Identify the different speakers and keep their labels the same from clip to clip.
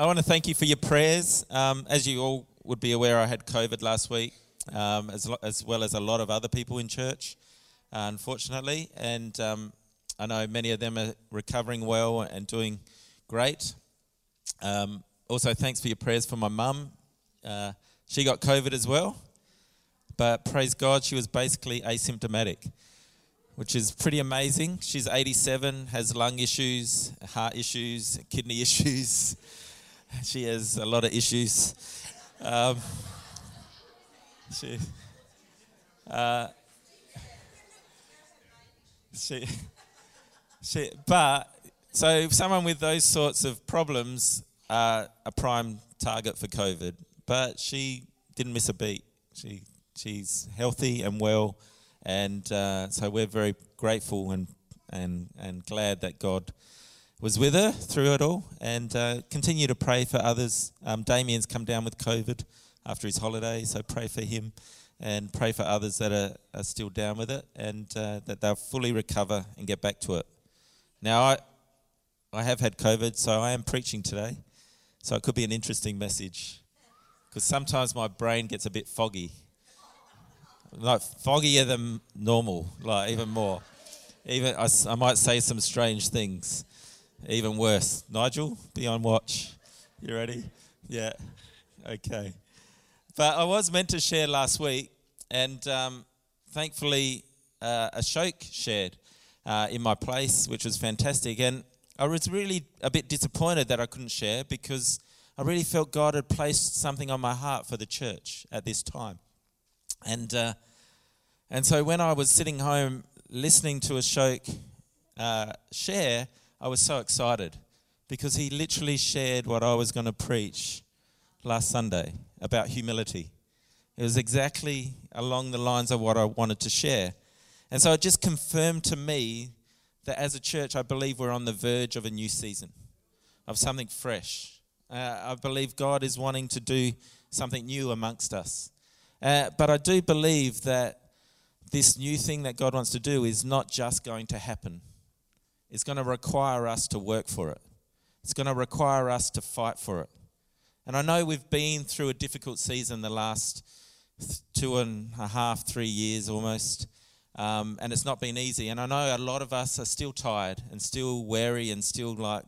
Speaker 1: I want to thank you for your prayers. Um, as you all would be aware, I had COVID last week, um, as, lo- as well as a lot of other people in church, uh, unfortunately. And um, I know many of them are recovering well and doing great. Um, also, thanks for your prayers for my mum. Uh, she got COVID as well, but praise God, she was basically asymptomatic, which is pretty amazing. She's 87, has lung issues, heart issues, kidney issues. She has a lot of issues. Um, she, uh, she, she, but so someone with those sorts of problems are a prime target for COVID. But she didn't miss a beat. She she's healthy and well, and uh, so we're very grateful and and and glad that God was with her through it all, and uh, continue to pray for others. Um, Damien's come down with COVID after his holiday, so pray for him and pray for others that are, are still down with it and uh, that they'll fully recover and get back to it. Now, I, I have had COVID, so I am preaching today, so it could be an interesting message because sometimes my brain gets a bit foggy. Like foggier than normal, like even more. Even I, I might say some strange things even worse. Nigel, be on watch. You ready? Yeah. Okay. But I was meant to share last week, and um, thankfully, uh, Ashok shared uh, in my place, which was fantastic. And I was really a bit disappointed that I couldn't share because I really felt God had placed something on my heart for the church at this time. And, uh, and so when I was sitting home listening to Ashok uh, share, I was so excited because he literally shared what I was going to preach last Sunday about humility. It was exactly along the lines of what I wanted to share. And so it just confirmed to me that as a church, I believe we're on the verge of a new season, of something fresh. Uh, I believe God is wanting to do something new amongst us. Uh, but I do believe that this new thing that God wants to do is not just going to happen is going to require us to work for it. It's going to require us to fight for it. And I know we've been through a difficult season the last two and a half, three years almost. Um, and it's not been easy. And I know a lot of us are still tired and still weary and still like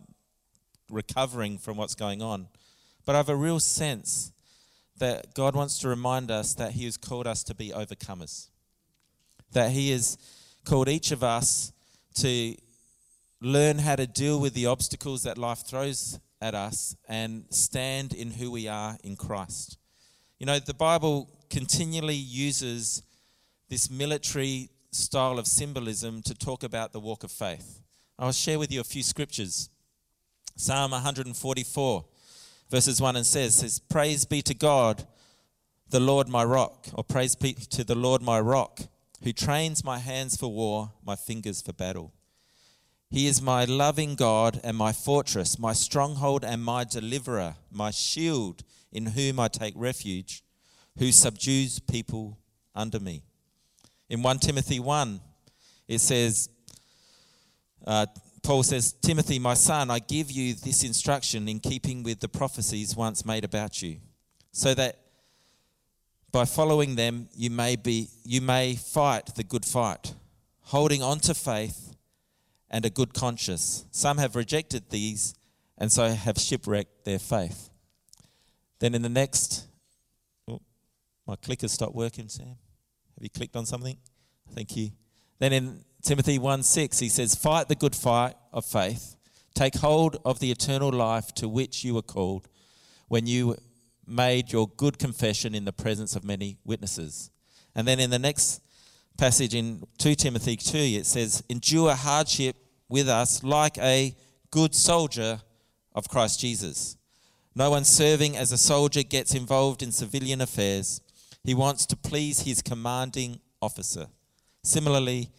Speaker 1: recovering from what's going on. But I have a real sense that God wants to remind us that He has called us to be overcomers, that He has called each of us to learn how to deal with the obstacles that life throws at us and stand in who we are in Christ. You know, the Bible continually uses this military style of symbolism to talk about the walk of faith. I'll share with you a few scriptures. Psalm 144, verses 1 and says, says Praise be to God, the Lord my rock, or praise be to the Lord my rock, who trains my hands for war, my fingers for battle. He is my loving God and my fortress, my stronghold and my deliverer, my shield in whom I take refuge, who subdues people under me. In 1 Timothy 1, it says, uh, Paul says, Timothy, my son, I give you this instruction in keeping with the prophecies once made about you, so that by following them you may be you may fight the good fight, holding on to faith and a good conscience. Some have rejected these and so have shipwrecked their faith. Then in the next, oh, my clicker stopped working, Sam. Have you clicked on something? Thank you. Then in Timothy 1 6, he says, Fight the good fight of faith, take hold of the eternal life to which you were called when you made your good confession in the presence of many witnesses. And then in the next passage in 2 Timothy 2, it says, Endure hardship with us like a good soldier of Christ Jesus. No one serving as a soldier gets involved in civilian affairs. He wants to please his commanding officer. Similarly,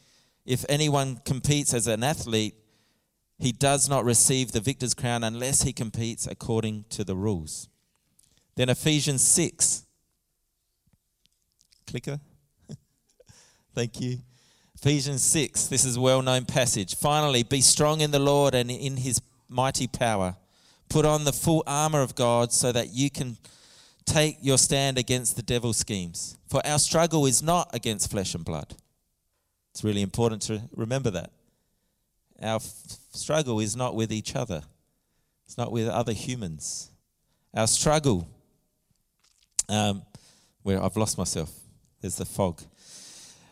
Speaker 1: if anyone competes as an athlete, he does not receive the victor's crown unless he competes according to the rules. Then Ephesians 6. Clicker. Thank you. Ephesians 6, this is a well known passage. Finally, be strong in the Lord and in his mighty power. Put on the full armor of God so that you can take your stand against the devil's schemes. For our struggle is not against flesh and blood. It's really important to remember that. Our f- struggle is not with each other, it's not with other humans. Our struggle, um, where I've lost myself, there's the fog.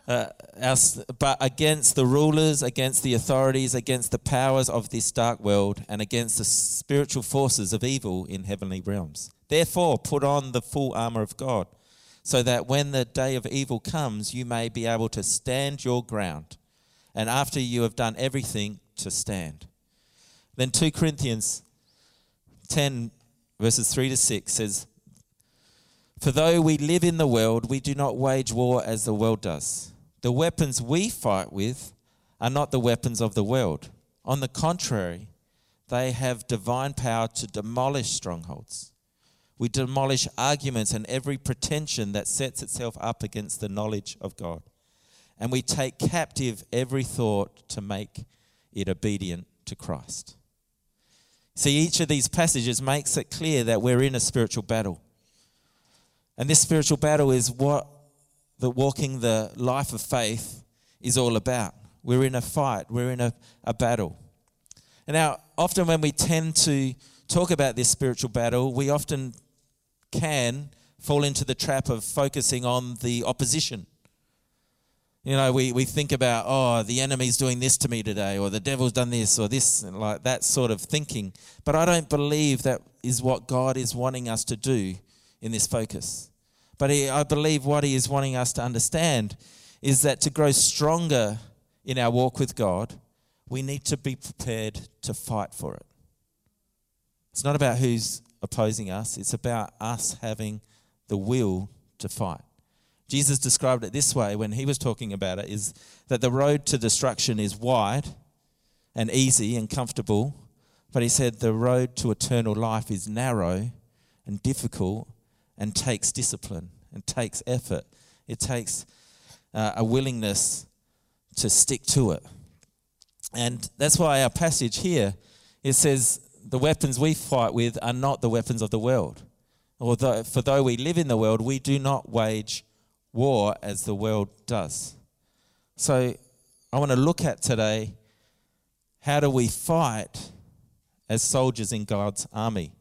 Speaker 1: Uh, our, but against the rulers, against the authorities, against the powers of this dark world, and against the spiritual forces of evil in heavenly realms. Therefore, put on the full armor of God, so that when the day of evil comes, you may be able to stand your ground. And after you have done everything, to stand. Then 2 Corinthians 10, verses 3 to 6 says, For though we live in the world, we do not wage war as the world does. The weapons we fight with are not the weapons of the world. On the contrary, they have divine power to demolish strongholds. We demolish arguments and every pretension that sets itself up against the knowledge of God. And we take captive every thought to make it obedient to Christ. See, each of these passages makes it clear that we're in a spiritual battle. And this spiritual battle is what the walking the life of faith is all about. We're in a fight, we're in a, a battle. And now, often when we tend to talk about this spiritual battle, we often can fall into the trap of focusing on the opposition. You know, we, we think about, oh, the enemy's doing this to me today, or the devil's done this, or this, and like that sort of thinking. But I don't believe that is what God is wanting us to do in this focus. But he, I believe what He is wanting us to understand is that to grow stronger in our walk with God, we need to be prepared to fight for it. It's not about who's opposing us, it's about us having the will to fight. Jesus described it this way when he was talking about it is that the road to destruction is wide and easy and comfortable, but he said the road to eternal life is narrow and difficult and takes discipline and takes effort. It takes uh, a willingness to stick to it. And that's why our passage here it says the weapons we fight with are not the weapons of the world. Although for though we live in the world, we do not wage war as the world does. So I want to look at today how do we fight as soldiers in God's army?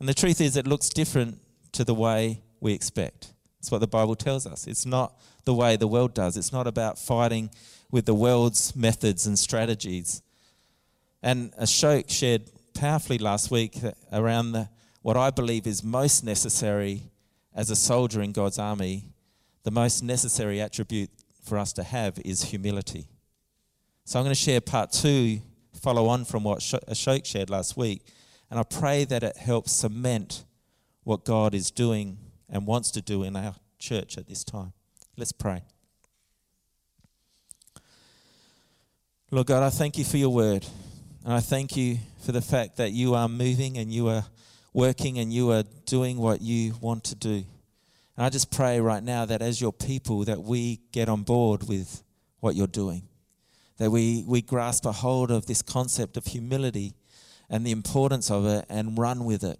Speaker 1: And the truth is, it looks different to the way we expect. That's what the Bible tells us. It's not the way the world does, it's not about fighting with the world's methods and strategies. And Ashok shared powerfully last week around the, what I believe is most necessary as a soldier in God's army the most necessary attribute for us to have is humility. So I'm going to share part two, follow on from what Ashok shared last week, and I pray that it helps cement what God is doing and wants to do in our church at this time. Let's pray. Lord God, I thank you for your word. And I thank you for the fact that you are moving and you are working and you are doing what you want to do. And I just pray right now that as your people that we get on board with what you're doing. That we, we grasp a hold of this concept of humility and the importance of it and run with it.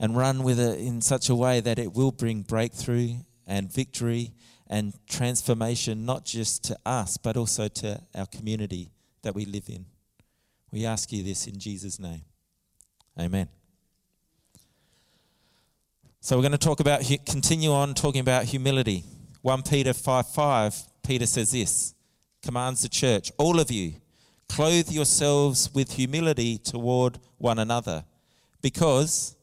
Speaker 1: And run with it in such a way that it will bring breakthrough and victory and transformation, not just to us, but also to our community that we live in. We ask you this in Jesus' name. Amen. So we're going to talk about, continue on talking about humility. 1 Peter 5 5, Peter says this, commands the church, all of you, clothe yourselves with humility toward one another, because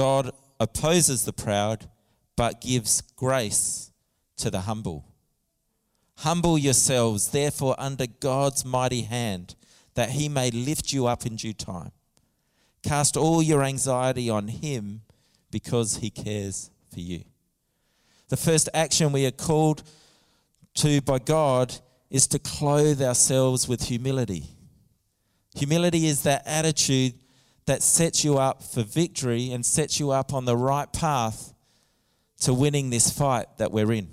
Speaker 1: God opposes the proud, but gives grace to the humble. Humble yourselves, therefore, under God's mighty hand, that he may lift you up in due time. Cast all your anxiety on him because he cares for you. The first action we are called to by God is to clothe ourselves with humility. Humility is that attitude that sets you up for victory and sets you up on the right path to winning this fight that we're in.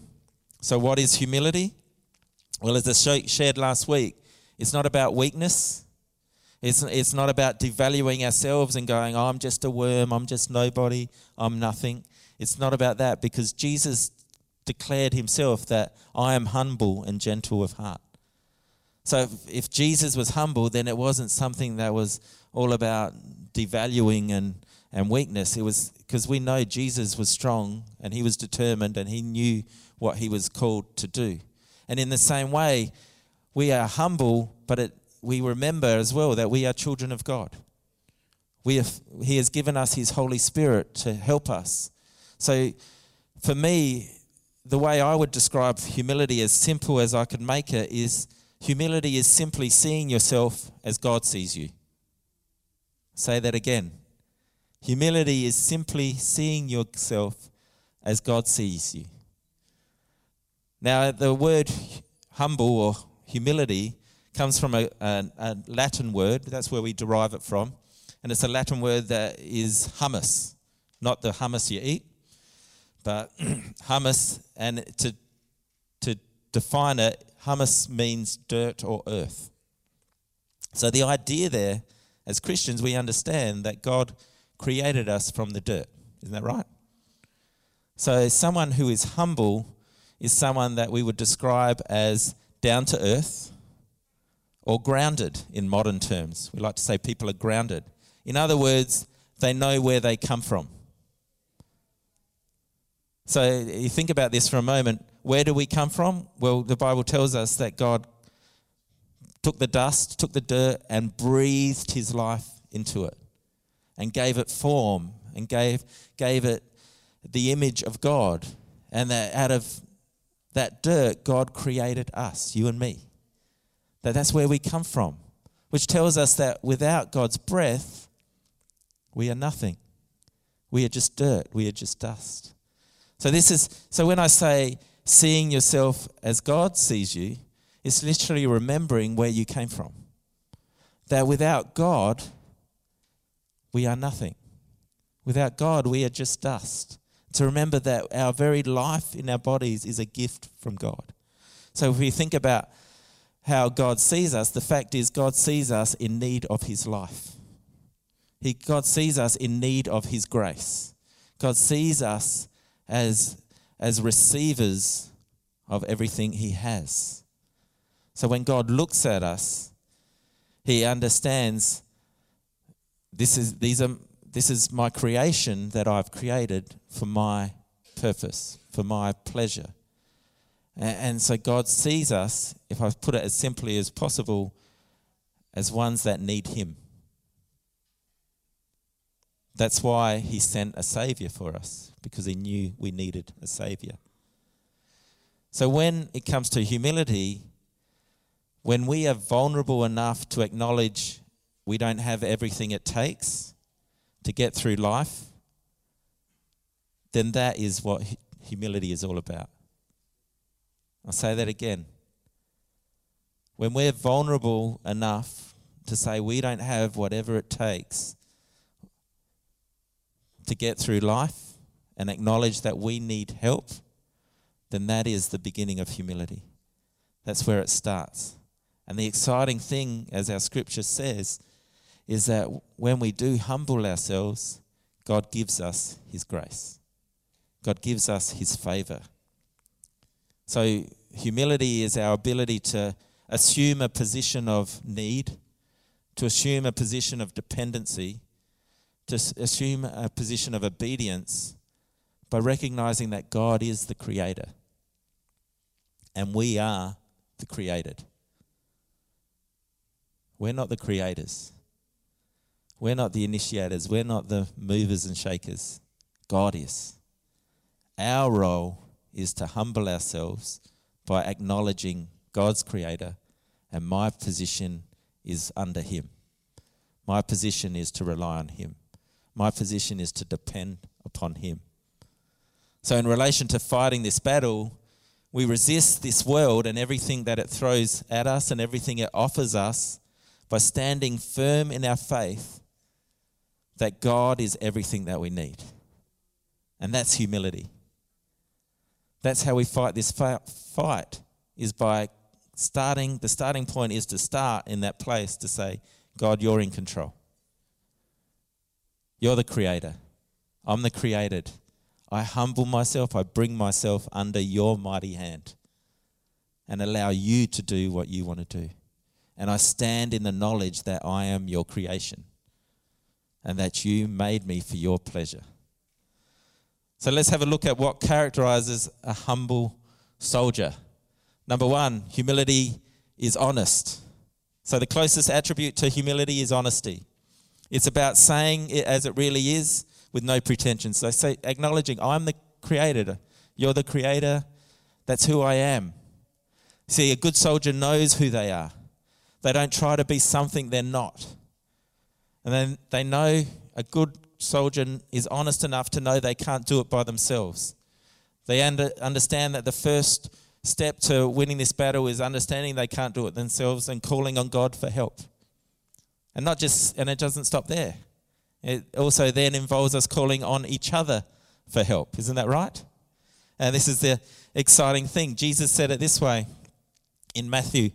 Speaker 1: So, what is humility? Well, as I shared last week, it's not about weakness, It's, it's not about devaluing ourselves and going, oh, I'm just a worm, I'm just nobody, I'm nothing. It's not about that because Jesus declared himself that I am humble and gentle of heart. So if, if Jesus was humble, then it wasn't something that was all about devaluing and, and weakness. It was because we know Jesus was strong and he was determined and he knew what he was called to do. And in the same way, we are humble, but it, we remember as well that we are children of God. We have, he has given us His Holy Spirit to help us. So, for me, the way I would describe humility, as simple as I could make it, is humility is simply seeing yourself as God sees you. Say that again. Humility is simply seeing yourself as God sees you. Now, the word humble or humility comes from a, a, a, Latin word. That's where we derive it from. And it's a Latin word that is humus, not the hummus you eat, but humus. And to, to define it, humus means dirt or earth. So the idea there, as Christians, we understand that God created us from the dirt. Isn't that right? So someone who is humble is someone that we would describe as down to earth or grounded in modern terms. We like to say people are grounded. In other words, they know where they come from. So you think about this for a moment. Where do we come from? Well, the Bible tells us that God took the dust, took the dirt, and breathed his life into it and gave it form and gave, gave it the image of God. And that out of that dirt, God created us, you and me. That that's where we come from, which tells us that without God's breath, we are nothing. We are just dirt. We are just dust. So this is so when I say seeing yourself as God sees you, it's literally remembering where you came from. That without God, we are nothing. Without God, we are just dust. To remember that our very life in our bodies is a gift from God. So if we think about how God sees us, the fact is, God sees us in need of His life. He, God sees us in need of His grace. God sees us as, as receivers of everything He has. So when God looks at us, He understands this is, these are, this is my creation that I've created for my purpose, for my pleasure. And so God sees us, if I put it as simply as possible, as ones that need Him. That's why He sent a Savior for us, because He knew we needed a Savior. So when it comes to humility, when we are vulnerable enough to acknowledge we don't have everything it takes to get through life, then that is what humility is all about. I'll say that again. When we're vulnerable enough to say we don't have whatever it takes to get through life and acknowledge that we need help, then that is the beginning of humility. That's where it starts. And the exciting thing, as our scripture says, is that when we do humble ourselves, God gives us His grace. God gives us His favor. So, humility is our ability to assume a position of need, to assume a position of dependency, to assume a position of obedience by recognizing that God is the creator and we are the created. We're not the creators. We're not the initiators. We're not the movers and shakers. God is. Our role is to humble ourselves by acknowledging God's creator, and my position is under Him. My position is to rely on Him. My position is to depend upon Him. So, in relation to fighting this battle, we resist this world and everything that it throws at us and everything it offers us by standing firm in our faith that God is everything that we need. And that's humility. That's how we fight this fight is by starting the starting point is to start in that place to say God, you're in control. You're the creator. I'm the created. I humble myself, I bring myself under your mighty hand and allow you to do what you want to do. And I stand in the knowledge that I am your creation and that you made me for your pleasure. So let's have a look at what characterizes a humble soldier. Number one, humility is honest. So the closest attribute to humility is honesty. It's about saying it as it really is with no pretensions. So say acknowledging I'm the creator. You're the creator. That's who I am. See, a good soldier knows who they are. They don't try to be something they're not. And then they know a good soldier is honest enough to know they can't do it by themselves. They under, understand that the first step to winning this battle is understanding they can't do it themselves and calling on God for help. And not just and it doesn't stop there. It also then involves us calling on each other for help. Isn't that right? And this is the exciting thing. Jesus said it this way in Matthew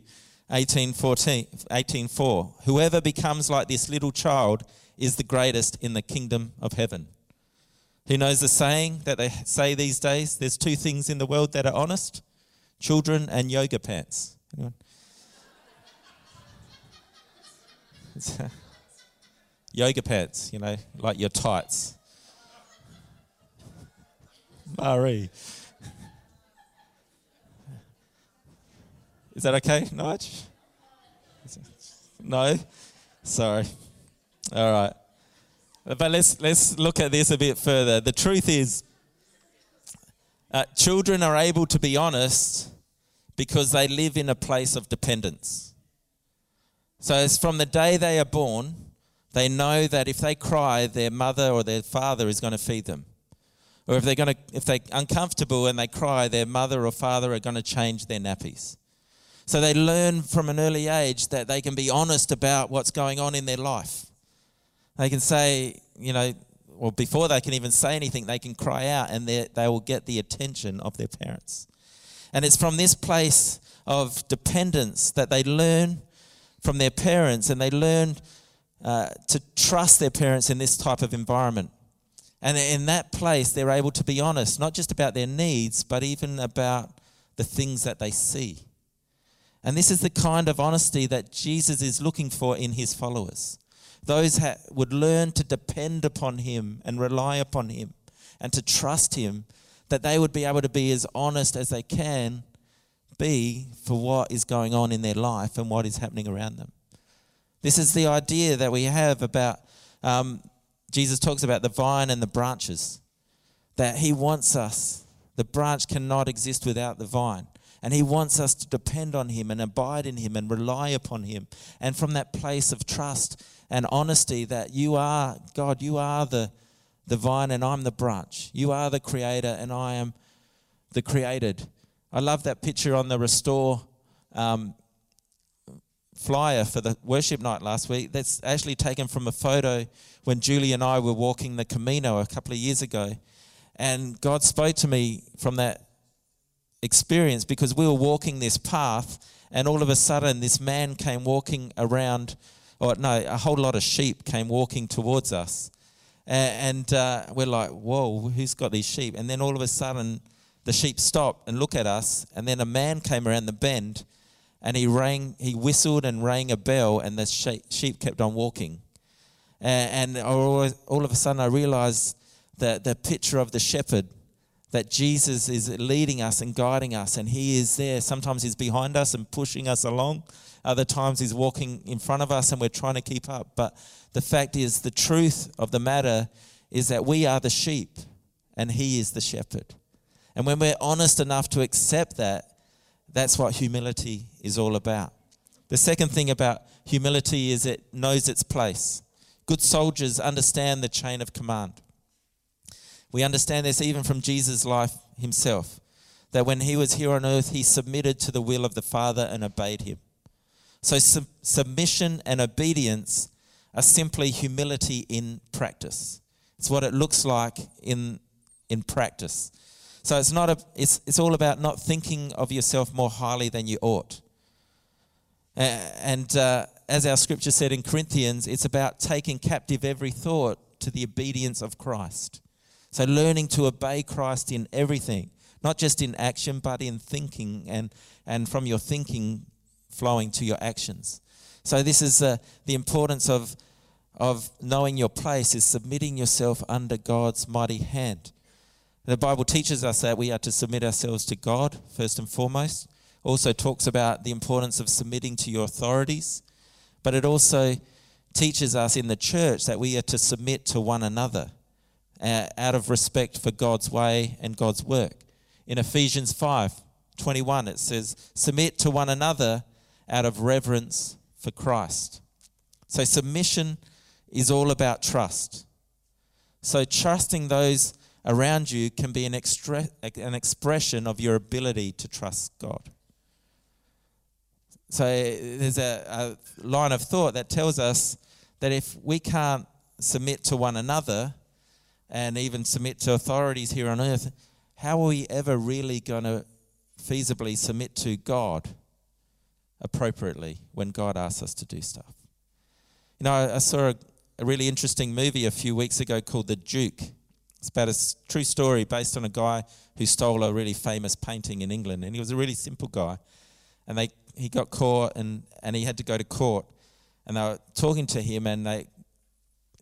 Speaker 1: 18, 14, 18 4. Whoever becomes like this little child is the greatest in the kingdom of heaven. Who knows the saying that they say these days? There's two things in the world that are honest children and yoga pants. Yoga pants, you know, like your tights. Marie. Is that okay, Nige? No? Sorry. All right. But let's, let's look at this a bit further. The truth is, uh, children are able to be honest because they live in a place of dependence. So it's from the day they are born, they know that if they cry, their mother or their father is going to feed them. Or if they're going to, if they're uncomfortable and they cry, their mother or father are going to change their nappies. So they learn from an early age that they can be honest about what's going on in their life. They can say, you know, well, before they can even say anything, they can cry out and they will get the attention of their parents. And it's from this place of dependence that they learn from their parents and they learn uh, to trust their parents in this type of environment. And in that place, they're able to be honest, not just about their needs, but even about the things that they see. And this is the kind of honesty that Jesus is looking for in his followers. Those would learn to depend upon him and rely upon him and to trust him, that they would be able to be as honest as they can be for what is going on in their life and what is happening around them. This is the idea that we have about, um, Jesus talks about the vine and the branches, that he wants us. The branch cannot exist without the vine. And He wants us to depend on Him and abide in Him and rely upon Him. And from that place of trust and honesty that you are, God, you are the, the vine and I'm the branch. You are the creator and I am the created. I love that picture on the Restore um, flyer for the worship night last week. That's actually taken from a photo when Julie and I were walking the Camino a couple of years ago. And God spoke to me from that experience because we were walking this path and all of a sudden this man came walking around or no a whole lot of sheep came walking towards us. And, uh, we're like whoa who's got these sheep? And then all of a sudden the sheep stopped and look at us and then a man came around the bend and he rang he whistled and rang a bell and the sheep kept on walking. And, all of a sudden i realized that the picture of the shepherd that Jesus is leading us and guiding us, and He is there. Sometimes He's behind us and pushing us along. Other times He's walking in front of us and we're trying to keep up. But the fact is, the truth of the matter is that we are the sheep and He is the shepherd. And when we're honest enough to accept that, that's what humility is all about. The second thing about humility is it knows its place. Good soldiers understand the chain of command. We understand this even from Jesus' life himself, that when he was here on earth, he submitted to the will of the Father and obeyed him. So, sub- submission and obedience are simply humility in practice. It's what it looks like in, in practice. So it's not a, it's, it's all about not thinking of yourself more highly than you ought. And, uh, as our scripture said in Corinthians, it's about taking captive every thought to the obedience of Christ. So, learning to obey Christ in everything, not just in action, but in thinking, and, and from your thinking flowing to your actions. So, this is uh, the importance of, of knowing your place, is submitting yourself under God's mighty hand. The Bible teaches us that we are to submit ourselves to God first and foremost. Also talks about the importance of submitting to your authorities, but it also teaches us in the church that we are to submit to one another uh, out of respect for God's way and God's work. In Ephesians 5 21, it says, Submit to one another out of reverence for Christ. So, submission is all about trust. So, trusting those around you can be an, extra, an expression of your ability to trust God. So there's a, a line of thought that tells us that if we can't submit to one another and even submit to authorities here on earth, how are we ever really going to feasibly submit to God appropriately when God asks us to do stuff? You know, I, saw a, a really interesting movie a few weeks ago called The Duke. It's about a true story based on a guy who stole a really famous painting in England, and he was a really simple guy. And they, he got caught, and, and he had to go to court. And they were talking to him, and they,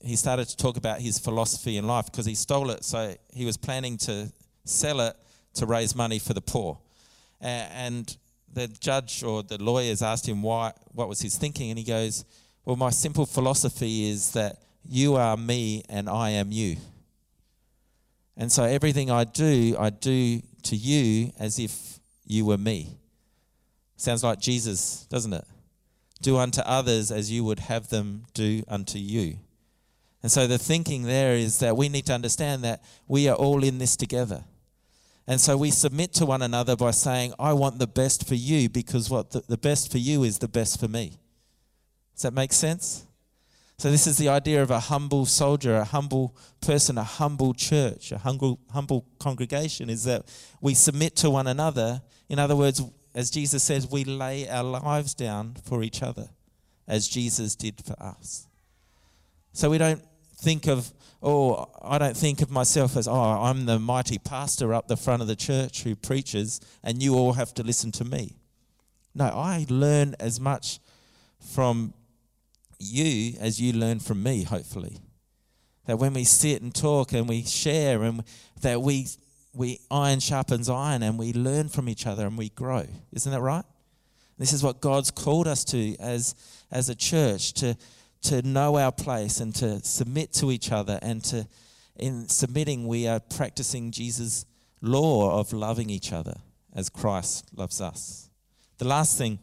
Speaker 1: he started to talk about his philosophy in life because he stole it. So he was planning to sell it to raise money for the poor. And the judge or the lawyers asked him why, what was his thinking, and he goes, "Well, my simple philosophy is that you are me and I am you." And so everything I do, I do to you as if you were me. Sounds like Jesus, doesn't it? Do unto others as you would have them do unto you. And so the thinking there is that we need to understand that we are all in this together. And so we submit to one another by saying, I want the best for you because what the, the best for you is the best for me. Does that make sense? So, this is the idea of a humble soldier, a humble person, a humble church, a humble, humble congregation is that we submit to one another. In other words, as Jesus says, we lay our lives down for each other, as Jesus did for us. So, we don't think of, oh, I don't think of myself as, oh, I'm the mighty pastor up the front of the church who preaches, and you all have to listen to me. No, I learn as much from you as you learn from me, hopefully. That when we sit and talk and we share and that we we iron sharpens iron and we learn from each other and we grow. Isn't that right? This is what God's called us to as as a church to to know our place and to submit to each other and to in submitting we are practicing Jesus law of loving each other as Christ loves us. The last thing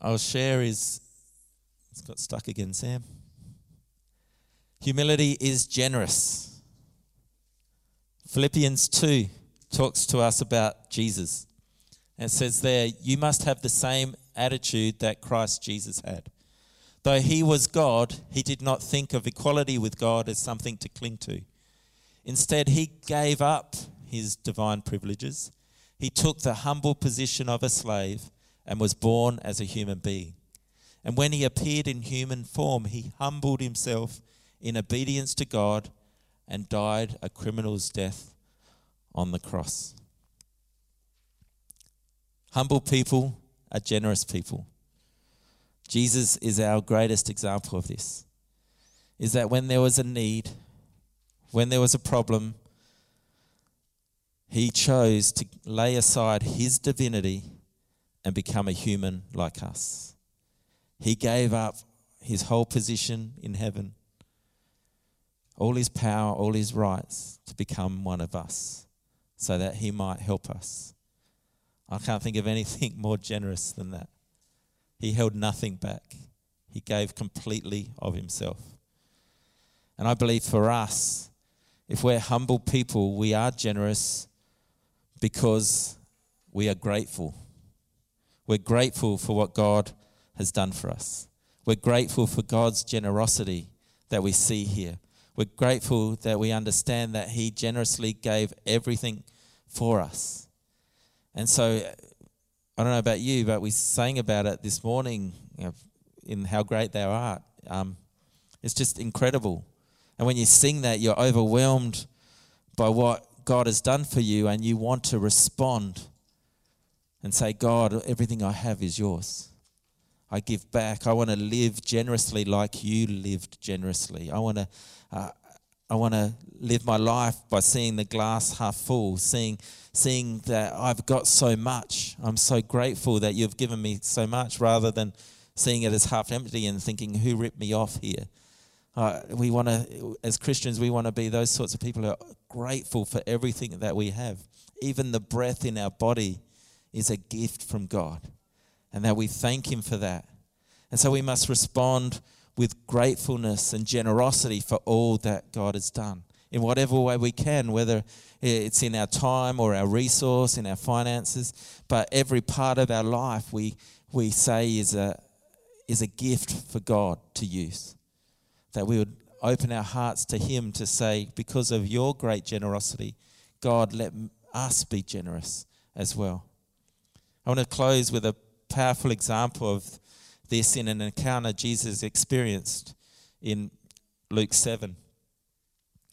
Speaker 1: I'll share is it's got stuck again, Sam. Humility is generous. Philippians 2 talks to us about Jesus. And it says there, You must have the same attitude that Christ Jesus had. Though he was God, he did not think of equality with God as something to cling to. Instead, he gave up his divine privileges. He took the humble position of a slave and was born as a human being. And when he appeared in human form, he humbled himself in obedience to God and died a criminal's death on the cross. Humble people are generous people. Jesus is our greatest example of this. Is that when there was a need, when there was a problem, he chose to lay aside his divinity and become a human like us. He gave up his whole position in heaven, all his power, all his rights to become one of us so that he might help us. I can't think of anything more generous than that. He held nothing back, he gave completely of himself. And I believe for us, if we're humble people, we are generous because we are grateful. We're grateful for what God has done for us. We're grateful for God's generosity that we see here. We're grateful that we understand that He generously gave everything for us. And so I don't know about you, but we sang about it this morning you know, in How Great Thou Art. Um, it's just incredible. And when you sing that, you're overwhelmed by what God has done for you, and you want to respond and say, God, everything I have is yours. I give back. I want to live generously like you lived generously. I want to, uh, I want to live my life by seeing the glass half full, seeing, seeing that I've got so much. I'm so grateful that you've given me so much, rather than seeing it as half empty and thinking, "Who ripped me off here?" Uh, we want to, as Christians, we want to be those sorts of people who are grateful for everything that we have. Even the breath in our body is a gift from God, and that we thank Him for that. And so we must respond with gratefulness and generosity for all that God has done in whatever way we can, whether it's in our time or our resource, in our finances. But every part of our life we, we say is a, is a gift for God to use. That we would open our hearts to Him to say, because of your great generosity, God, let us be generous as well. I want to close with a powerful example of this in an encounter Jesus experienced in Luke 7.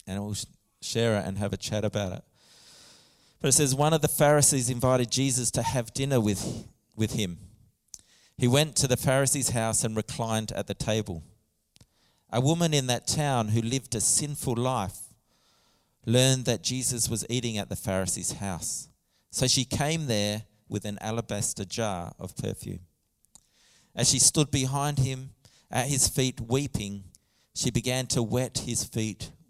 Speaker 1: And we'll share it and have a chat about it. But it says, one of the Pharisees invited Jesus to have dinner with, with him. He went to the Pharisee's house and reclined at the table. A woman in that town who lived a sinful life learned that Jesus was eating at the Pharisee's house. So she came there with an alabaster jar of perfume. As she stood behind him at his feet weeping, she began to wet his feet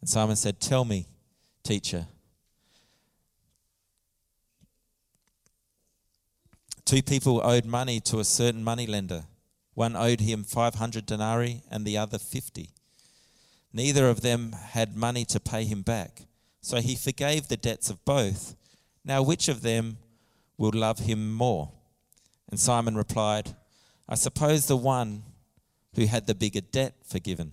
Speaker 1: And Simon said, Tell me, teacher. Two people owed money to a certain moneylender. One owed him 500 denarii and the other 50. Neither of them had money to pay him back. So he forgave the debts of both. Now, which of them will love him more? And Simon replied, I suppose the one who had the bigger debt forgiven.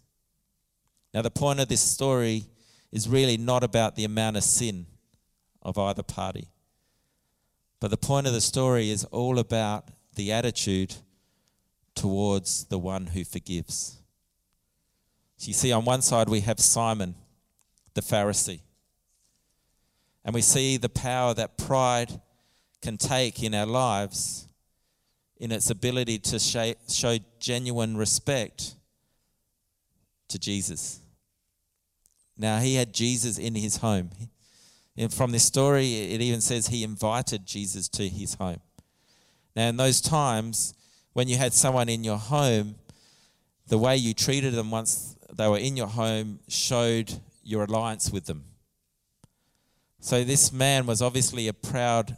Speaker 1: Now, the point of this story is really not about the amount of sin of either party. But the point of the story is all about the attitude towards the one who forgives. So you see, on one side, we have Simon, the Pharisee. And we see the power that pride can take in our lives in its ability to show genuine respect to Jesus. Now, he had Jesus in his home. And from this story, it even says he invited Jesus to his home. Now, in those times, when you had someone in your home, the way you treated them once they were in your home showed your alliance with them. So, this man was obviously a proud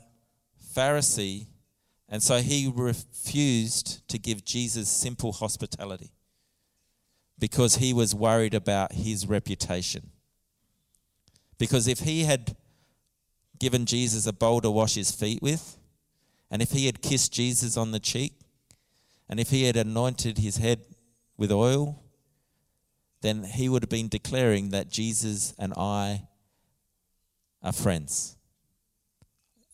Speaker 1: Pharisee and so he refused to give Jesus simple hospitality because he was worried about his reputation. Because if he had given Jesus a bowl to wash his feet with, And if he had kissed Jesus on the cheek, and if he had anointed his head with oil, then he would have been declaring that Jesus and I are friends.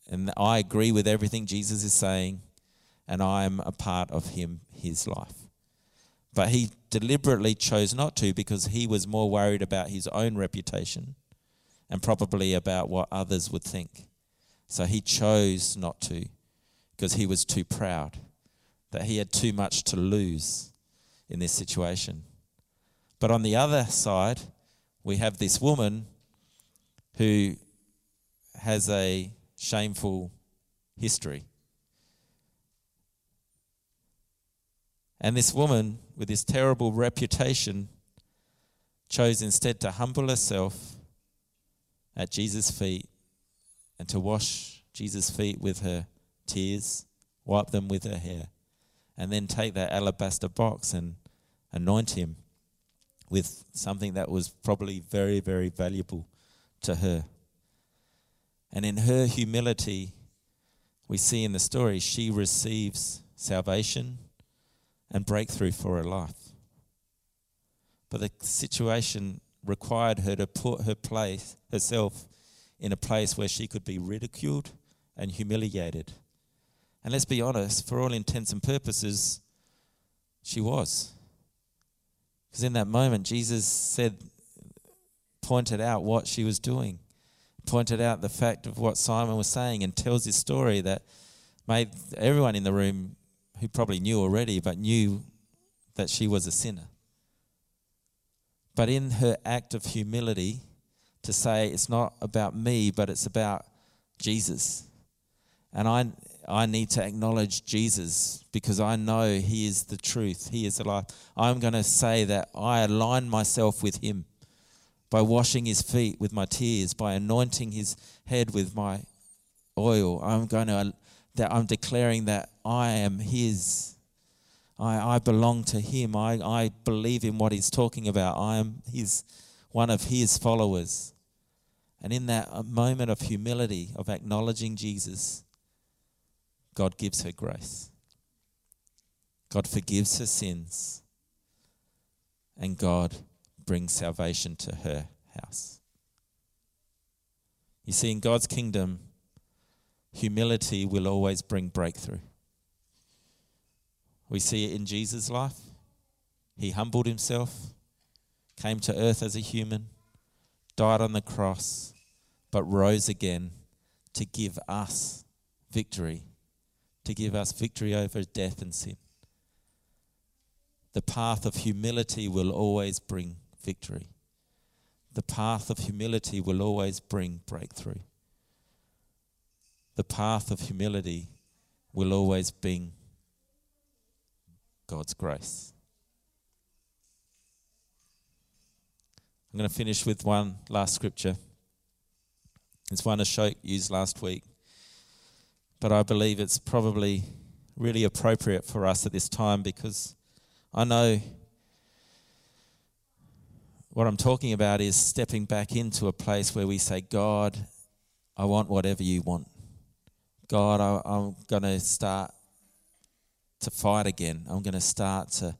Speaker 1: And I agree with everything Jesus is saying, and I am a part of him, his life. But he deliberately chose not to because he was more worried about his own reputation and probably about what others would think. So he chose not to because he was too proud, that he had too much to lose in this situation. But on the other side, we have this woman who has a shameful history. And this woman, with this terrible reputation, chose instead to humble herself at Jesus' feet and to wash Jesus' feet with her tears, wipe them with her hair, and then take that alabaster box and anoint him with something that was probably very, very valuable to her. And in her humility, we see in the story, she receives salvation and breakthrough for her life. But the situation required her to put her place herself in a place where she could be ridiculed and humiliated. And let's be honest, for all intents and purposes, she was. Because in that moment, Jesus said, pointed out what she was doing, pointed out the fact of what Simon was saying, and tells this story that made everyone in the room who probably knew already, but knew that she was a sinner. But in her act of humility, to say it's not about me, but it's about Jesus. And I, I need to acknowledge Jesus because I know He is the truth, He is the life. I'm going to say that I align myself with Him by washing His feet with my tears, by anointing His head with my oil. I'm going to that I'm declaring that I am His. I, I belong to Him. I, I believe in what He's talking about. I am His one of His followers. And in that uh, moment of humility, of acknowledging Jesus, God gives her grace. God forgives her sins. And God brings salvation to her house. You see, in God's kingdom, humility will always bring breakthrough. We see it in Jesus' life. He humbled himself, came to earth as a human, died on the cross, but rose again to give us victory to give us victory over death and sin. The path of humility will always bring victory. The path of humility will always bring breakthrough. The path of humility will always bring God's grace. I'm going to finish with one last scripture. It's one Ashok used last week but I believe it's probably really appropriate for us at this time because I know what I'm talking about is stepping back into a place where we say, God, I want whatever you want. God, I, am going to start to fight again. I'm going to start to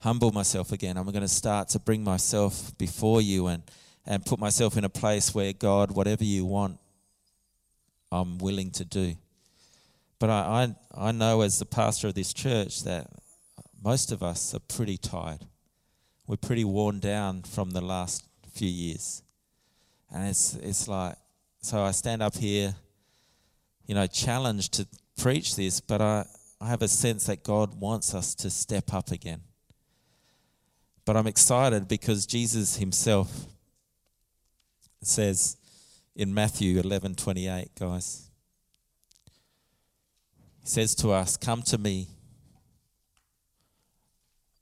Speaker 1: humble myself again. I'm going to start to bring myself before you and, and put myself in a place where, God, whatever you want, I'm willing to do. But I, I, I know as the pastor of this church that most of us are pretty tired. We're pretty worn down from the last few years. And it's, it's like, so I stand up here, you know, challenged to preach this, but I, I have a sense that God wants us to step up again. But I'm excited because Jesus himself says in Matthew 11 28, guys, He says to us, Come to me,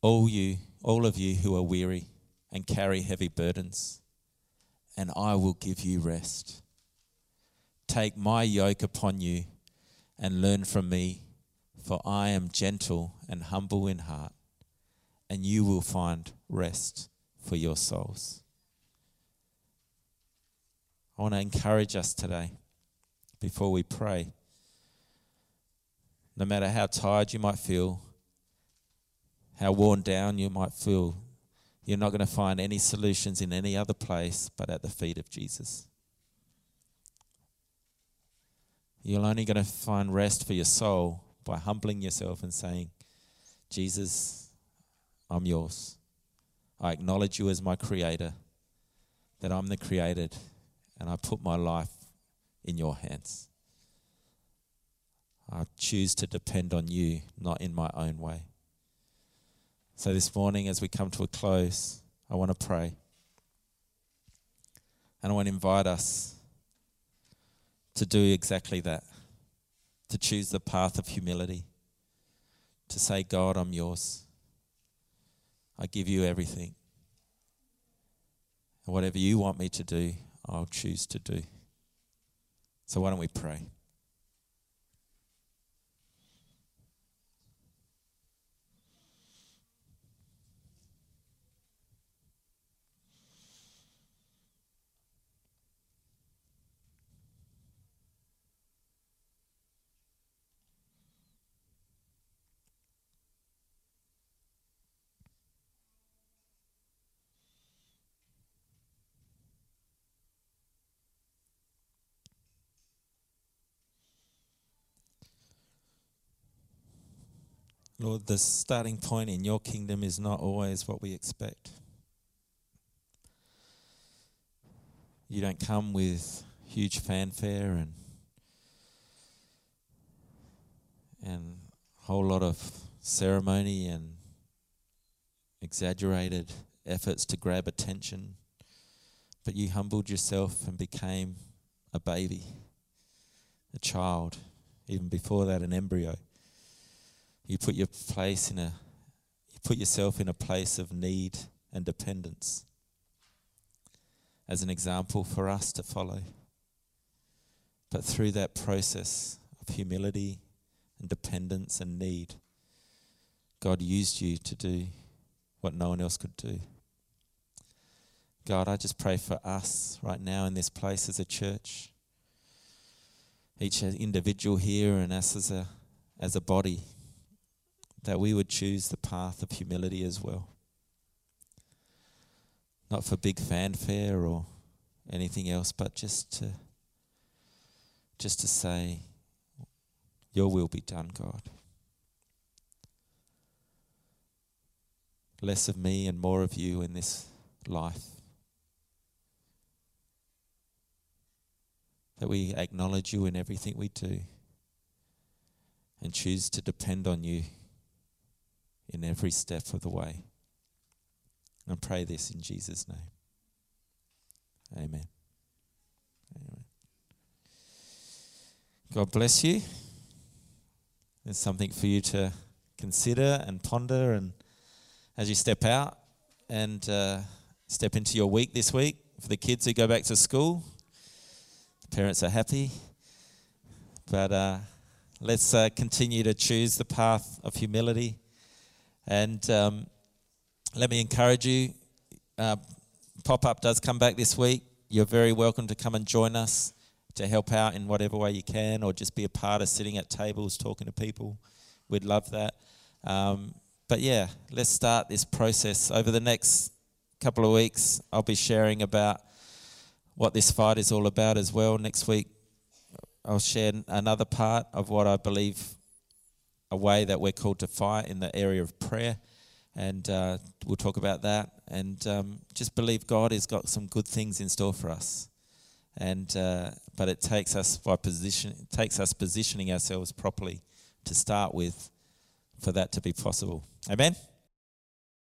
Speaker 1: all you, all of you who are weary and carry heavy burdens, and I will give you rest. Take my yoke upon you and learn from me, for I am gentle and humble in heart, and you will find rest for your souls. I want to encourage us today before we pray. No matter how tired you might feel, how worn down you might feel, you're not going to find any solutions in any other place but at the feet of Jesus. You're only going to find rest for your soul by humbling yourself and saying, Jesus, I'm yours. I acknowledge you as my creator, that I'm the created, and I put my life in your hands. I choose to depend on you, not in my own way. So this morning, as we come to a close, I want to pray. And I want to invite us to do exactly that to choose the path of humility, to say, God, I'm yours. I give you everything. And whatever you want me to do, I'll choose to do. So why don't we pray? Lord, the starting point in your kingdom is not always what we expect. You don't come with huge fanfare and and a whole lot of ceremony and exaggerated efforts to grab attention. But you humbled yourself and became a baby, a child, even before that, an embryo. You put your place in a you put yourself in a place of need and dependence as an example for us to follow. But through that process of humility and dependence and need, God used you to do what no one else could do. God, I just pray for us right now in this place as a church, each individual here and us as a, as a body that we would choose the path of humility as well. Not for big fanfare or anything else, but just to just to say, Your will be done, God. Less of me and more of you in this life. That we acknowledge you in everything we do and choose to depend on you in every step of the way. I pray this in Jesus' name. Amen. Amen. God bless you. There's something for you to consider and ponder, and as you step out and uh, step into your week this week, for the kids who go back to school, parents are happy. But uh, let's uh, continue to choose the path of humility and um, let me encourage you uh, pop up does come back this week. You're very welcome to come and join us to help out in whatever way you can, or just be a part of sitting at tables talking to people. We'd love that. Um, but yeah, let's start this process. Over the next couple of weeks, I'll be sharing about what this fight is all about as well. Next week, I'll share another part of what I believe a way that we're called to fight in the area of prayer. And uh, we'll talk about that. And um, just believe God has got some good things in store for us. And uh, but it takes us by position, it takes us positioning ourselves properly to start with, for that to be possible. Amen.